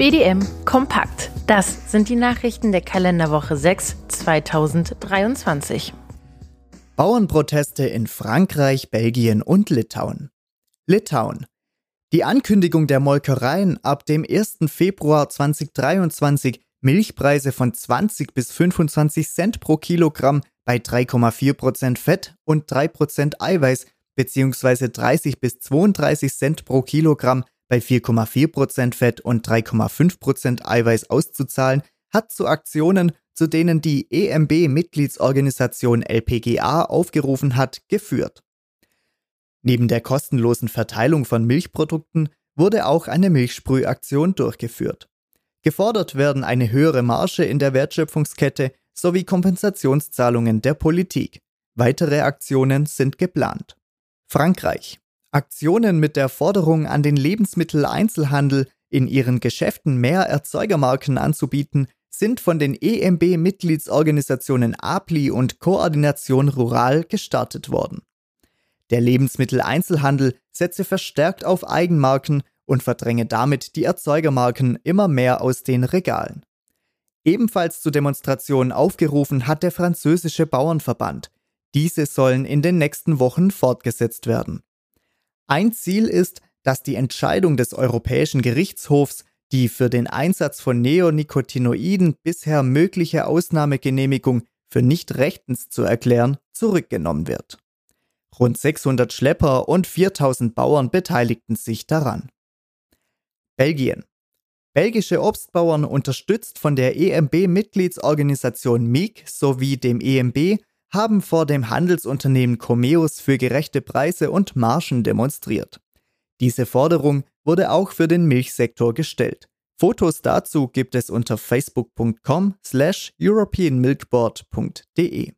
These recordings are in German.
BDM Kompakt. Das sind die Nachrichten der Kalenderwoche 6 2023. Bauernproteste in Frankreich, Belgien und Litauen. Litauen. Die Ankündigung der Molkereien, ab dem 1. Februar 2023 Milchpreise von 20 bis 25 Cent pro Kilogramm bei 3,4% Fett und 3% Eiweiß bzw. 30 bis 32 Cent pro Kilogramm bei 4,4% Fett und 3,5% Eiweiß auszuzahlen, hat zu Aktionen, zu denen die EMB-Mitgliedsorganisation LPGA aufgerufen hat, geführt. Neben der kostenlosen Verteilung von Milchprodukten wurde auch eine Milchsprühaktion durchgeführt. Gefordert werden eine höhere Marge in der Wertschöpfungskette sowie Kompensationszahlungen der Politik. Weitere Aktionen sind geplant. Frankreich. Aktionen mit der Forderung an den Lebensmitteleinzelhandel, in ihren Geschäften mehr Erzeugermarken anzubieten, sind von den EMB-Mitgliedsorganisationen APLI und Koordination Rural gestartet worden. Der Lebensmitteleinzelhandel setze verstärkt auf Eigenmarken und verdränge damit die Erzeugermarken immer mehr aus den Regalen. Ebenfalls zu Demonstrationen aufgerufen hat der französische Bauernverband. Diese sollen in den nächsten Wochen fortgesetzt werden. Ein Ziel ist, dass die Entscheidung des Europäischen Gerichtshofs, die für den Einsatz von Neonicotinoiden bisher mögliche Ausnahmegenehmigung für nicht rechtens zu erklären, zurückgenommen wird. Rund 600 Schlepper und 4000 Bauern beteiligten sich daran. Belgien. Belgische Obstbauern, unterstützt von der EMB-Mitgliedsorganisation MIG sowie dem EMB, haben vor dem Handelsunternehmen Comeus für gerechte Preise und Margen demonstriert. Diese Forderung wurde auch für den Milchsektor gestellt. Fotos dazu gibt es unter facebook.com slash europeanmilkboard.de.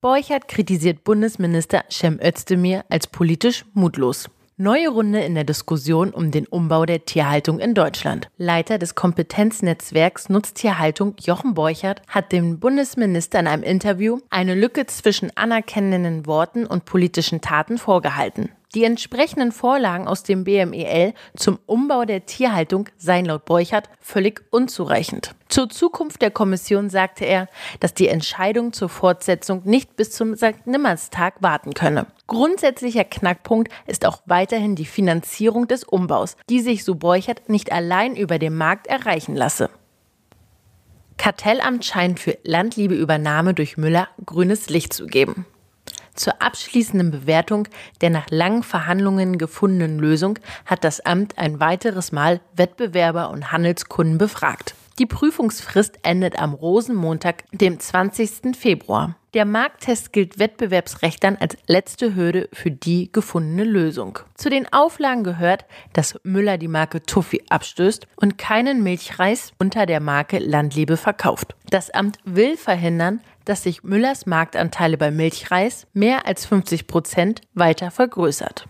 Borchert kritisiert Bundesminister Cem Özdemir als politisch mutlos. Neue Runde in der Diskussion um den Umbau der Tierhaltung in Deutschland. Leiter des Kompetenznetzwerks Nutztierhaltung Jochen Borchert hat dem Bundesminister in einem Interview eine Lücke zwischen anerkennenden Worten und politischen Taten vorgehalten. Die entsprechenden Vorlagen aus dem BMEL zum Umbau der Tierhaltung seien laut Borchert völlig unzureichend. Zur Zukunft der Kommission sagte er, dass die Entscheidung zur Fortsetzung nicht bis zum St. Nimmerstag warten könne. Grundsätzlicher Knackpunkt ist auch weiterhin die Finanzierung des Umbaus, die sich, so Borchert, nicht allein über den Markt erreichen lasse. Kartellamt scheint für Landliebeübernahme durch Müller grünes Licht zu geben. Zur abschließenden Bewertung der nach langen Verhandlungen gefundenen Lösung hat das Amt ein weiteres Mal Wettbewerber und Handelskunden befragt. Die Prüfungsfrist endet am Rosenmontag, dem 20. Februar. Der Markttest gilt Wettbewerbsrechtern als letzte Hürde für die gefundene Lösung. Zu den Auflagen gehört, dass Müller die Marke Tuffy abstößt und keinen Milchreis unter der Marke Landliebe verkauft. Das Amt will verhindern, dass sich Müllers Marktanteile bei Milchreis mehr als 50 Prozent weiter vergrößert.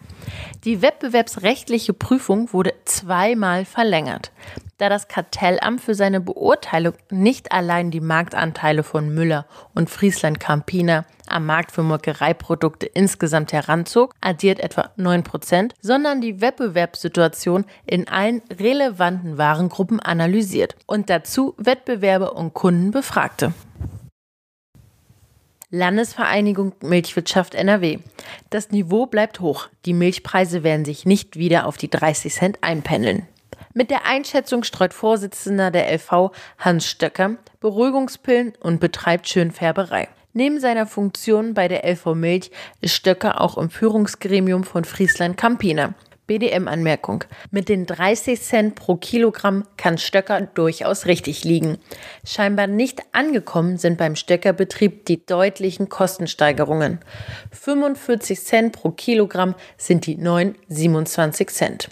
Die wettbewerbsrechtliche Prüfung wurde zweimal verlängert. Da das Kartellamt für seine Beurteilung nicht allein die Marktanteile von Müller und Friesland Campina am Markt für Molkereiprodukte insgesamt heranzog, addiert etwa 9 Prozent, sondern die Wettbewerbssituation in allen relevanten Warengruppen analysiert und dazu Wettbewerber und Kunden befragte. Landesvereinigung Milchwirtschaft NRW. Das Niveau bleibt hoch. Die Milchpreise werden sich nicht wieder auf die 30 Cent einpendeln. Mit der Einschätzung streut Vorsitzender der LV Hans Stöcker Beruhigungspillen und betreibt Schönfärberei. Neben seiner Funktion bei der LV Milch ist Stöcker auch im Führungsgremium von Friesland Campina. BDM-Anmerkung. Mit den 30 Cent pro Kilogramm kann Stöcker durchaus richtig liegen. Scheinbar nicht angekommen sind beim Stöckerbetrieb die deutlichen Kostensteigerungen. 45 Cent pro Kilogramm sind die neuen 27 Cent.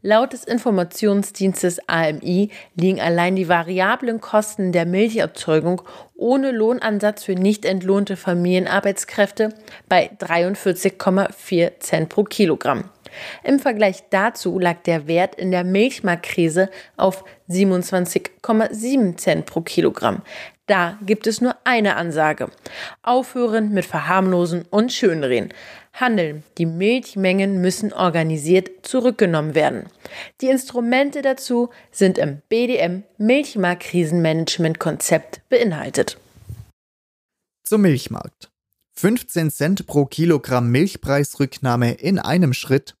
Laut des Informationsdienstes AMI liegen allein die variablen Kosten der Milcherzeugung ohne Lohnansatz für nicht entlohnte Familienarbeitskräfte bei 43,4 Cent pro Kilogramm. Im Vergleich dazu lag der Wert in der Milchmarktkrise auf 27,7 Cent pro Kilogramm. Da gibt es nur eine Ansage. Aufhören mit Verharmlosen und Schönreden. handeln. Die Milchmengen müssen organisiert zurückgenommen werden. Die Instrumente dazu sind im BDM Milchmarktkrisenmanagement-Konzept beinhaltet. Zum Milchmarkt. 15 Cent pro Kilogramm Milchpreisrücknahme in einem Schritt.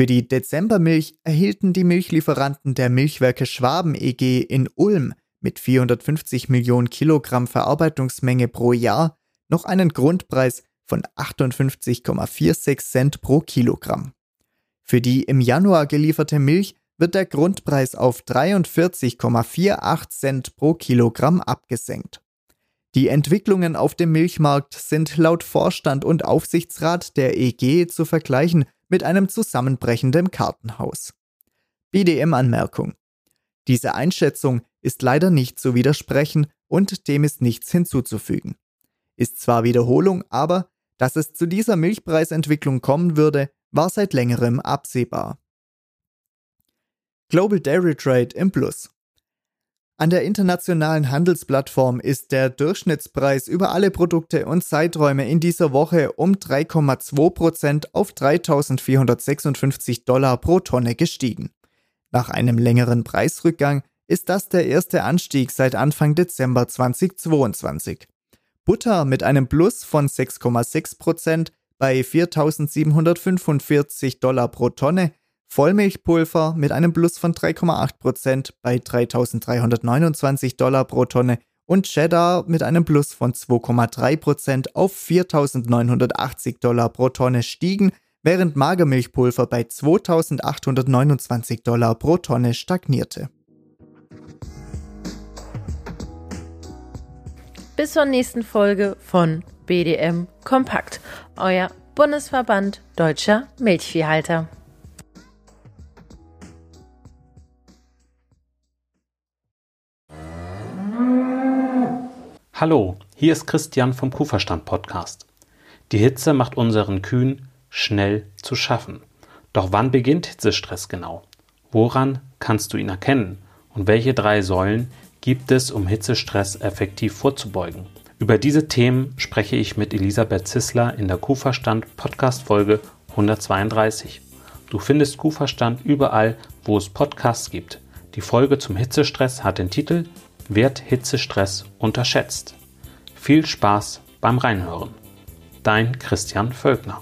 Für die Dezembermilch erhielten die Milchlieferanten der Milchwerke Schwaben EG in Ulm mit 450 Millionen Kilogramm Verarbeitungsmenge pro Jahr noch einen Grundpreis von 58,46 Cent pro Kilogramm. Für die im Januar gelieferte Milch wird der Grundpreis auf 43,48 Cent pro Kilogramm abgesenkt. Die Entwicklungen auf dem Milchmarkt sind laut Vorstand und Aufsichtsrat der EG zu vergleichen mit einem zusammenbrechenden Kartenhaus. BDM-Anmerkung. Diese Einschätzung ist leider nicht zu widersprechen und dem ist nichts hinzuzufügen. Ist zwar Wiederholung, aber dass es zu dieser Milchpreisentwicklung kommen würde, war seit längerem absehbar. Global Dairy Trade im Plus. An der internationalen Handelsplattform ist der Durchschnittspreis über alle Produkte und Zeiträume in dieser Woche um 3,2% auf 3.456 Dollar pro Tonne gestiegen. Nach einem längeren Preisrückgang ist das der erste Anstieg seit Anfang Dezember 2022. Butter mit einem Plus von 6,6% bei 4.745 Dollar pro Tonne Vollmilchpulver mit einem Plus von 3,8% bei 3.329 Dollar pro Tonne und Cheddar mit einem Plus von 2,3% auf 4.980 Dollar pro Tonne stiegen, während Magermilchpulver bei 2.829 Dollar pro Tonne stagnierte. Bis zur nächsten Folge von BDM Kompakt, euer Bundesverband deutscher Milchviehhalter. Hallo, hier ist Christian vom Kuhverstand Podcast. Die Hitze macht unseren Kühen schnell zu schaffen. Doch wann beginnt Hitzestress genau? Woran kannst du ihn erkennen? Und welche drei Säulen gibt es, um Hitzestress effektiv vorzubeugen? Über diese Themen spreche ich mit Elisabeth Zissler in der Kuhverstand Podcast Folge 132. Du findest Kuhverstand überall, wo es Podcasts gibt. Die Folge zum Hitzestress hat den Titel wird Hitzestress unterschätzt? Viel Spaß beim Reinhören. Dein Christian Völkner.